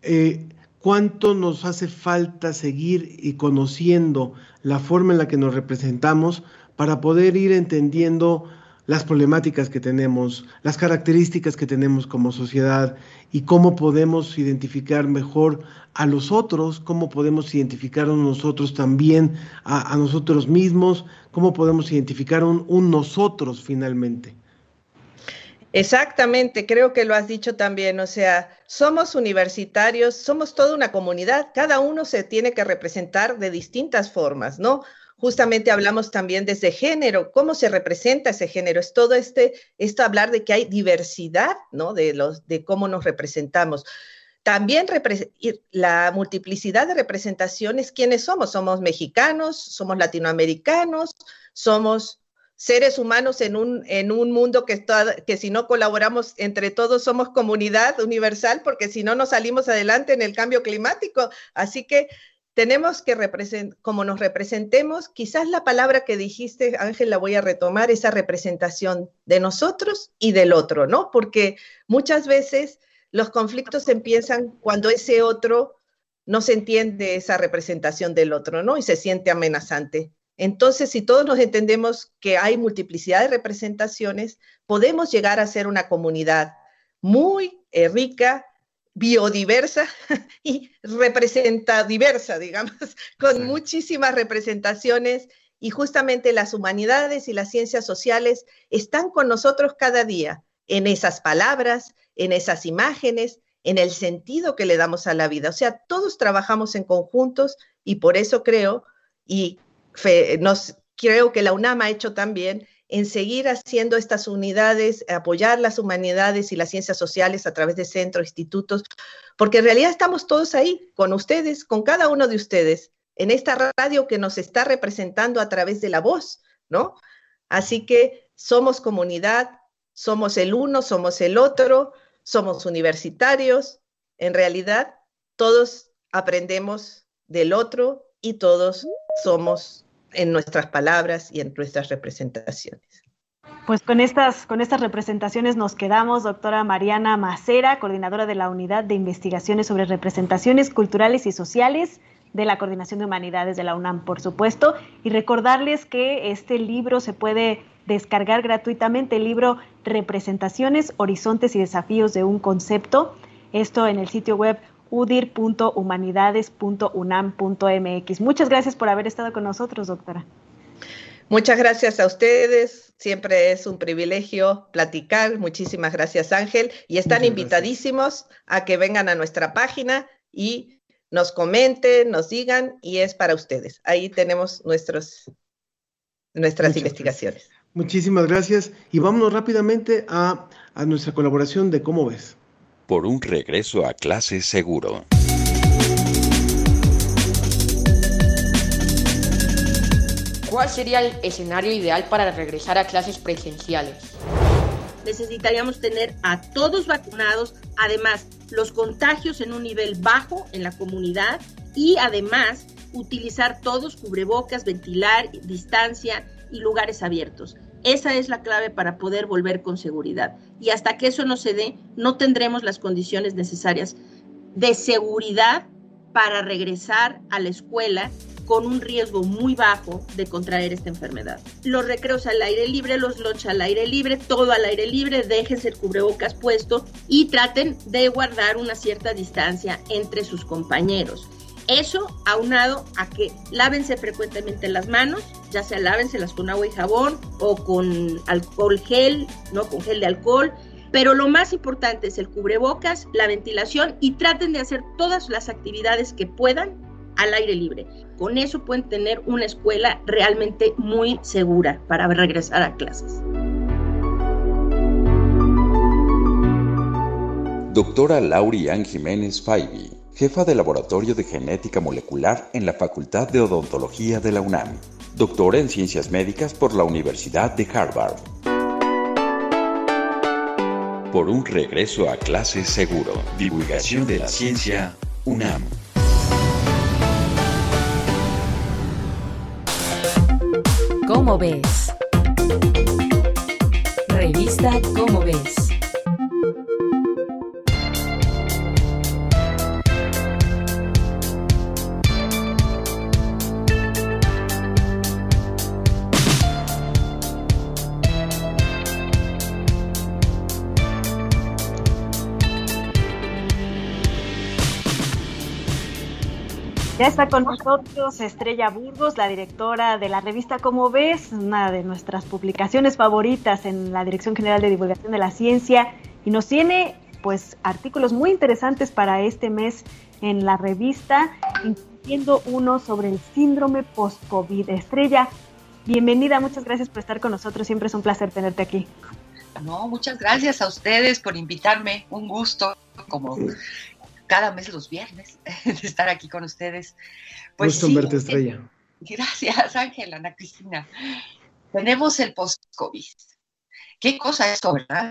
Eh, ¿Cuánto nos hace falta seguir y conociendo la forma en la que nos representamos para poder ir entendiendo las problemáticas que tenemos, las características que tenemos como sociedad y cómo podemos identificar mejor a los otros, cómo podemos identificar a nosotros también, a, nosotros mismos, cómo podemos identificar un, un nosotros finalmente. Exactamente, creo que lo has dicho también, o sea, somos universitarios, somos toda una comunidad, cada uno se tiene que representar de distintas formas, ¿no? Justamente hablamos también desde género, cómo se representa ese género, es todo este, esto hablar de que hay diversidad, ¿no? De, los, de cómo nos representamos. También la multiplicidad de representaciones, ¿quiénes somos? Somos mexicanos, somos latinoamericanos, somos seres humanos en un, en un mundo que, que si no colaboramos entre todos somos comunidad universal, porque si no nos salimos adelante en el cambio climático. Así que tenemos que representar, como nos representemos, quizás la palabra que dijiste, Ángel, la voy a retomar, esa representación de nosotros y del otro, ¿no? Porque muchas veces los conflictos empiezan cuando ese otro no se entiende esa representación del otro, ¿no? Y se siente amenazante. Entonces, si todos nos entendemos que hay multiplicidad de representaciones, podemos llegar a ser una comunidad muy eh, rica, biodiversa [LAUGHS] y representa diversa, digamos, [LAUGHS] con muchísimas representaciones y justamente las humanidades y las ciencias sociales están con nosotros cada día en esas palabras, en esas imágenes, en el sentido que le damos a la vida. O sea, todos trabajamos en conjuntos y por eso creo, y nos, creo que la UNAM ha hecho también, en seguir haciendo estas unidades, apoyar las humanidades y las ciencias sociales a través de centros, institutos, porque en realidad estamos todos ahí, con ustedes, con cada uno de ustedes, en esta radio que nos está representando a través de la voz, ¿no? Así que somos comunidad, somos el uno, somos el otro, somos universitarios, en realidad todos aprendemos del otro y todos somos en nuestras palabras y en nuestras representaciones. Pues con estas, con estas representaciones nos quedamos, doctora Mariana Macera, coordinadora de la Unidad de Investigaciones sobre Representaciones Culturales y Sociales de la Coordinación de Humanidades de la UNAM, por supuesto, y recordarles que este libro se puede descargar gratuitamente, el libro Representaciones, Horizontes y Desafíos de un Concepto, esto en el sitio web udir.humanidades.unam.mx. Muchas gracias por haber estado con nosotros, doctora. Muchas gracias a ustedes. Siempre es un privilegio platicar. Muchísimas gracias, Ángel. Y están invitadísimos a que vengan a nuestra página y nos comenten, nos digan, y es para ustedes. Ahí tenemos nuestros, nuestras investigaciones. Muchísimas gracias. Y vámonos rápidamente a, a nuestra colaboración de cómo ves por un regreso a clases seguro. ¿Cuál sería el escenario ideal para regresar a clases presenciales? Necesitaríamos tener a todos vacunados, además los contagios en un nivel bajo en la comunidad y además utilizar todos cubrebocas, ventilar, distancia y lugares abiertos. Esa es la clave para poder volver con seguridad. Y hasta que eso no se dé, no tendremos las condiciones necesarias de seguridad para regresar a la escuela con un riesgo muy bajo de contraer esta enfermedad. Los recreos al aire libre, los lunch al aire libre, todo al aire libre, déjense el cubrebocas puesto y traten de guardar una cierta distancia entre sus compañeros. Eso aunado a que lávense frecuentemente las manos, ya sea lávenselas con agua y jabón o con alcohol gel, no con gel de alcohol, pero lo más importante es el cubrebocas, la ventilación y traten de hacer todas las actividades que puedan al aire libre. Con eso pueden tener una escuela realmente muy segura para regresar a clases. Doctora Laurian Jiménez Faibi jefa de Laboratorio de Genética Molecular en la Facultad de Odontología de la UNAM, doctora en Ciencias Médicas por la Universidad de Harvard. Por un regreso a clases seguro. Divulgación de la ciencia UNAM. ¿Cómo ves? Revista Cómo ves. Ya está con nosotros Estrella Burgos, la directora de la revista Como ves, una de nuestras publicaciones favoritas en la Dirección General de Divulgación de la Ciencia, y nos tiene pues artículos muy interesantes para este mes en la revista, incluyendo uno sobre el síndrome post-COVID. Estrella, bienvenida, muchas gracias por estar con nosotros, siempre es un placer tenerte aquí. No, muchas gracias a ustedes por invitarme, un gusto, como cada mes los viernes [LAUGHS] de estar aquí con ustedes. Pues Gusto verte, Estrella. gracias, Ángela, Ana Cristina. Tenemos el post-COVID. ¿Qué cosa es esto, verdad?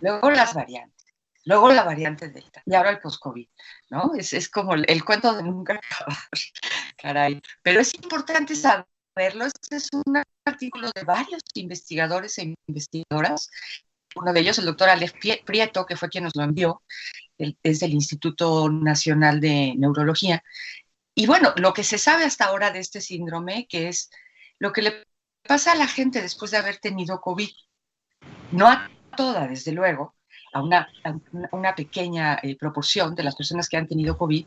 Luego las variantes. Luego la variante Delta. Y ahora el post-COVID, ¿no? Es, es como el, cuento de nunca acabar. [LAUGHS] Caray. Pero es importante saberlo. Este es un artículo de varios investigadores e investigadoras uno de ellos, el doctor Alex Prieto, que fue quien nos lo envió, es del Instituto Nacional de Neurología, y bueno, lo que se sabe hasta ahora de este síndrome, que es lo que le pasa a la gente después de haber tenido COVID. No a toda, desde luego, a una, pequeña eh, proporción de las personas que han tenido COVID,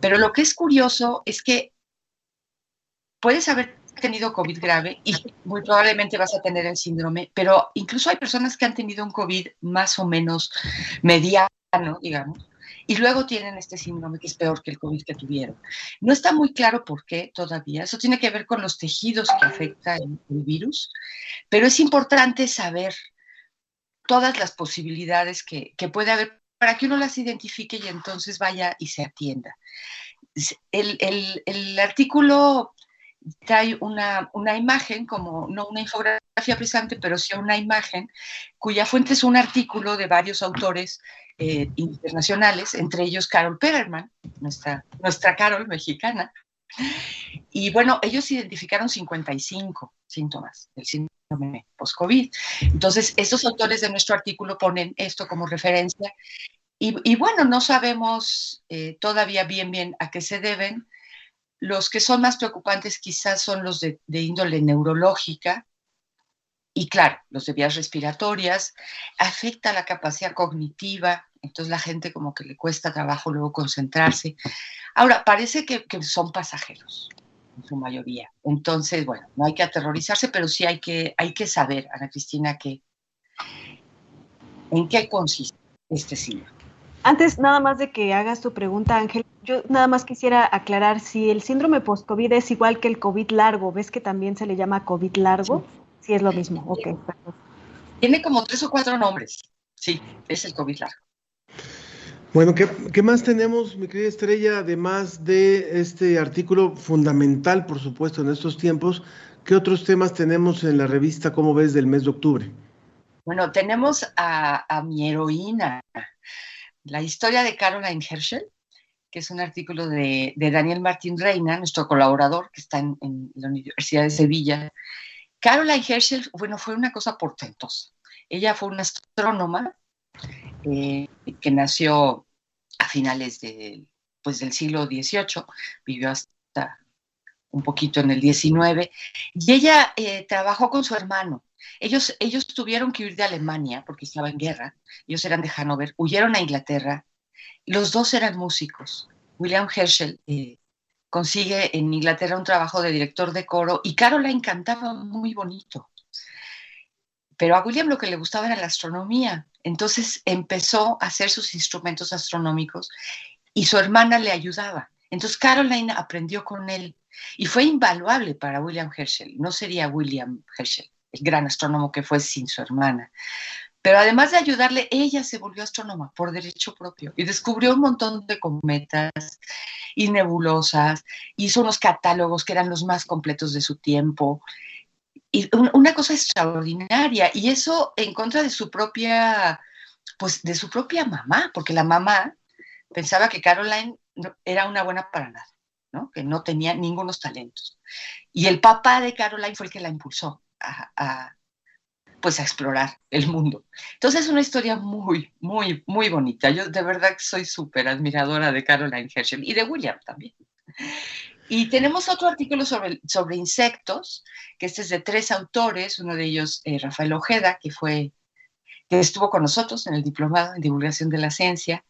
pero lo que es curioso es que puedes haber tenido COVID grave y muy probablemente vas a tener el síndrome, pero incluso hay personas que han tenido un COVID más o menos mediano, digamos, y luego tienen este síndrome que es peor que el COVID que tuvieron. No está muy claro por qué todavía. Eso tiene que ver con los tejidos que afecta el, virus, pero es importante saber todas las posibilidades que, puede haber para que uno las identifique y entonces vaya y se atienda. El, el artículo trae una, una, imagen, como no una infografía precisamente, pero sí una imagen, cuya fuente es un artículo de varios autores eh, internacionales, entre ellos Carol Perelman, nuestra, nuestra Carol mexicana. Y bueno, ellos identificaron 55 síntomas del síndrome post-COVID. Entonces, estos autores de nuestro artículo ponen esto como referencia. Y, bueno, no sabemos eh, todavía bien bien a qué se deben, los que son más preocupantes quizás son los de, índole neurológica y claro, los de vías respiratorias, afecta la capacidad cognitiva, entonces la gente como que le cuesta trabajo luego concentrarse. Ahora, parece que, son pasajeros en su mayoría. Entonces, bueno, no hay que aterrorizarse, pero sí hay que, hay que saber, Ana Cristina, que, en qué consiste este síndrome. Antes nada más de que hagas tu pregunta, Ángel, yo nada más quisiera aclarar si el síndrome post-COVID es igual que el COVID largo, ¿ves que también se le llama COVID largo? Sí, es lo mismo, ok. Tiene como tres o cuatro nombres, sí, es el COVID largo. Bueno, ¿qué, ¿qué, más tenemos, mi querida Estrella, además de este artículo fundamental, por supuesto, en estos tiempos? ¿Qué otros temas tenemos en la revista, cómo ves, del mes de octubre? Bueno, tenemos a, a mi heroína, la historia de Caroline Herschel, que es un artículo de, Daniel Martín Reina, nuestro colaborador que está en, la Universidad de Sevilla. Caroline Herschel, bueno, fue una cosa portentosa. Ella fue una astrónoma eh, que nació a finales de, pues, del siglo XVIII, vivió hasta un poquito en el XIX, y ella eh, trabajó con su hermano ellos, ellos tuvieron que huir de Alemania porque estaba en guerra, ellos eran de Hannover, huyeron a Inglaterra, los dos eran músicos. William Herschel eh, consigue en Inglaterra un trabajo de director de coro y Caroline cantaba muy bonito. Pero a William lo que le gustaba era la astronomía, entonces empezó a hacer sus instrumentos astronómicos y su hermana le ayudaba. Entonces Caroline aprendió con él y fue invaluable para William Herschel. No sería William Herschel el gran astrónomo que fue sin su hermana. Pero además de ayudarle, ella se volvió astrónoma por derecho propio y descubrió un montón de cometas y nebulosas, hizo unos catálogos que eran los más completos de su tiempo. Y una cosa extraordinaria, y eso en contra de su propia, pues de su propia mamá, porque la mamá pensaba que Caroline era una buena para nada, ¿no? que no tenía ningunos talentos. Y el papá de Caroline fue el que la impulsó pues a explorar el mundo. Entonces es una historia muy, muy, muy bonita. Yo de verdad soy súper admiradora de Caroline Herschel y de William también. Y tenemos otro artículo sobre, sobre insectos, que este es de tres autores, uno de ellos eh, Rafael Ojeda, que fue, que estuvo con nosotros en el diplomado en divulgación de la ciencia,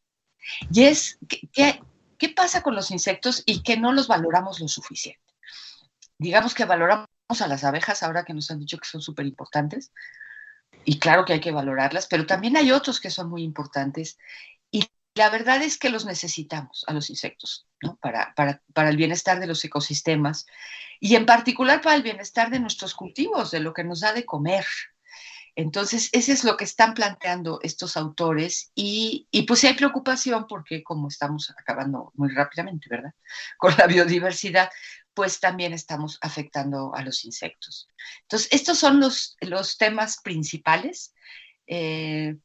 y es qué, qué pasa con los insectos y que no los valoramos lo suficiente. Digamos que valoramos a las abejas ahora que nos han dicho que son súper importantes. Y claro que hay que valorarlas, pero también hay otros que son muy importantes. Y la verdad es que los necesitamos a los insectos, ¿no? Para, para, para el bienestar de los ecosistemas y en particular para el bienestar de nuestros cultivos, de lo que nos da de comer. Entonces, ese es lo que están planteando estos autores y, y pues hay preocupación porque como estamos acabando muy rápidamente, ¿verdad? [LAUGHS] Con la biodiversidad, pues también estamos afectando a los insectos. Entonces, estos son los, los temas principales. Eh,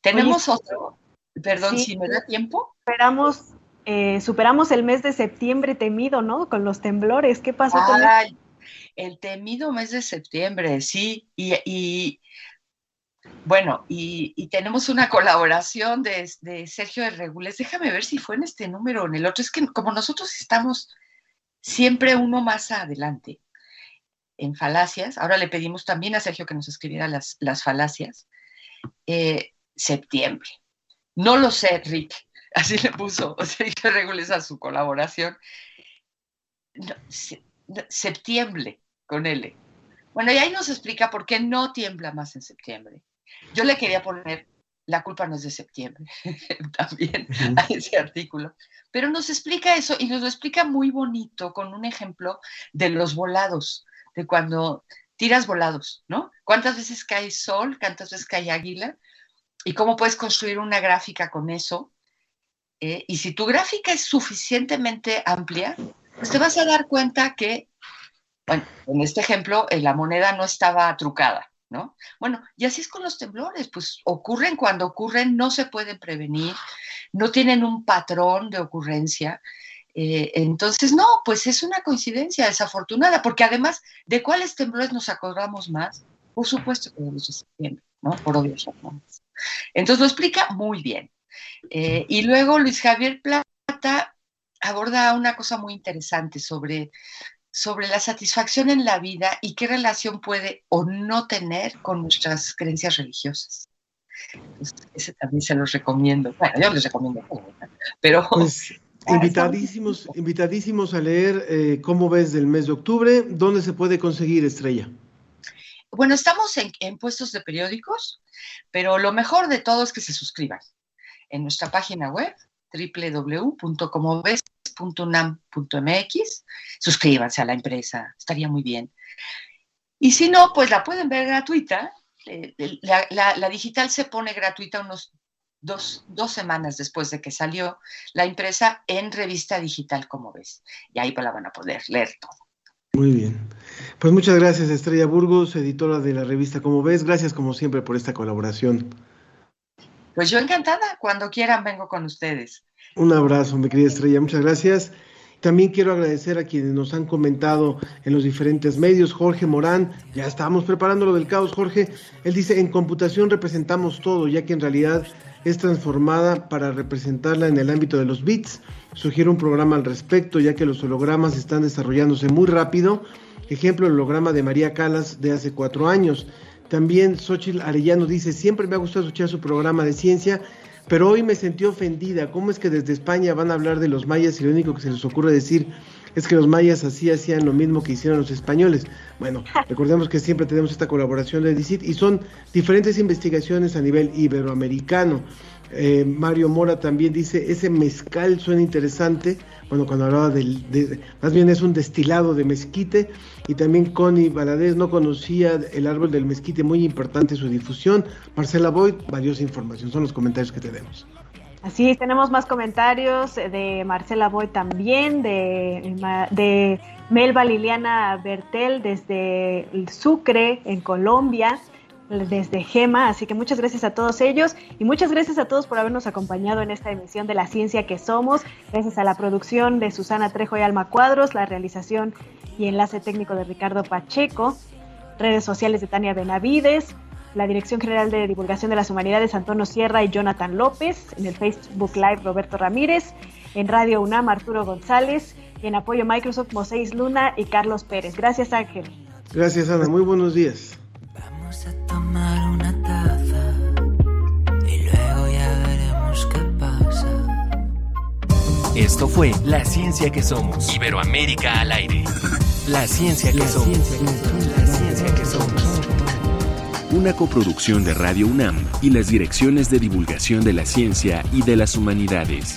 tenemos otro, perdón si me da tiempo. Esperamos, eh, superamos el mes de septiembre temido, ¿no? Con los temblores, ¿qué pasó con el... el temido mes de septiembre, sí, y, bueno, y, tenemos una colaboración de, de Sergio de Regules. Déjame ver si fue en este número o en el otro. Es que como nosotros estamos siempre uno más adelante en falacias. Ahora le pedimos también a Sergio que nos escribiera las, las falacias. Eh, septiembre. No lo sé, Rick. [LAUGHS] Así le puso Sergio Regules a su colaboración. septiembre con L. Bueno, y ahí nos explica por qué no tiembla más en septiembre. Yo le quería poner la culpa no es de septiembre, [LAUGHS] también a ese artículo. Pero nos explica eso y nos lo explica muy bonito con un ejemplo de los volados, de cuando tiras volados, ¿no? ¿Cuántas veces cae sol? ¿Cuántas veces cae águila? Y cómo puedes construir una gráfica con eso. Eh, y si tu gráfica es suficientemente amplia, pues te vas a dar cuenta que, bueno, en este ejemplo, eh, la moneda no estaba trucada, ¿no? Bueno, y así es con los temblores, pues ocurren cuando ocurren, no se pueden prevenir, no tienen un patrón de ocurrencia. Eh, entonces, no, pues es una coincidencia desafortunada, porque además, ¿de cuáles temblores nos acordamos más? Por supuesto que de los de septiembre, ¿no? Por obvias razones. Entonces lo explica muy bien. Eh, y luego Luis Javier Plata aborda una cosa muy interesante sobre sobre la satisfacción en la vida y qué relación puede o no tener con nuestras creencias religiosas. ese también se los recomiendo. Bueno, yo les recomiendo, pero... Pues, [LAUGHS] invitadísimos, invitadísimos a leer eh, cómo ves del mes de octubre. ¿Dónde se puede conseguir, Estrella? Bueno, estamos en, en puestos de periódicos, pero lo mejor de todo es que se suscriban en nuestra página web www.comoves.unam.mx. Suscríbanse a la empresa, estaría muy bien. Y si no, pues la pueden ver gratuita. Eh, la, digital se pone gratuita unos dos, dos, semanas después de que salió la empresa en revista digital, como ves. Y ahí pues la van a poder leer todo. Muy bien. Pues muchas gracias, Estrella Burgos, editora de la revista Como ves. Gracias, como siempre, por esta colaboración. Pues yo encantada, cuando quieran vengo con ustedes. Un abrazo, mi querida Estrella, muchas gracias. También quiero agradecer a quienes nos han comentado en los diferentes medios. Jorge Morán, ya estamos preparando lo del caos, Jorge. Él dice, en computación representamos todo, ya que en realidad es transformada para representarla en el ámbito de los bits. Sugiero un programa al respecto, ya que los hologramas están desarrollándose muy rápido. Ejemplo, el holograma de María Calas de hace cuatro años. También Xochitl Arellano dice, siempre me ha gustado escuchar su programa de ciencia, pero hoy me sentí ofendida. ¿Cómo es que desde España van a hablar de los mayas y lo único que se les ocurre decir es que los mayas así hacían lo mismo que hicieron los españoles? Bueno, [LAUGHS] recordemos que siempre tenemos esta colaboración de DICIT y son diferentes investigaciones a nivel iberoamericano. Eh, Mario Mora también dice, ese mezcal suena interesante, bueno, cuando hablaba del, más bien es un destilado de mezquite, y también Connie Valadez no conocía el árbol del mezquite, muy importante su difusión. Marcela Boyd, valiosa información, son los comentarios que tenemos. Así tenemos más comentarios de Marcela Boyd también, de, de Melba Liliana Bertel desde el Sucre, en Colombia desde Gema, así que muchas gracias a todos ellos y muchas gracias a todos por habernos acompañado en esta emisión de La Ciencia que Somos, gracias a la producción de Susana Trejo y Alma Cuadros, la realización y enlace técnico de Ricardo Pacheco, redes sociales de Tania Benavides, la Dirección General de Divulgación de las Humanidades Antonio Sierra y Jonathan López, en el Facebook Live Roberto Ramírez, en Radio UNAM Arturo González y en apoyo Microsoft Moseis Luna y Carlos Pérez. Gracias Ángel. Gracias Ana, muy buenos días. Vamos a tomar una taza y luego ya veremos qué pasa. Esto fue La Ciencia que Somos. Iberoamérica al aire. La Ciencia que Somos. la Ciencia que Somos. Una coproducción de Radio UNAM y las direcciones de divulgación de la ciencia y de las humanidades.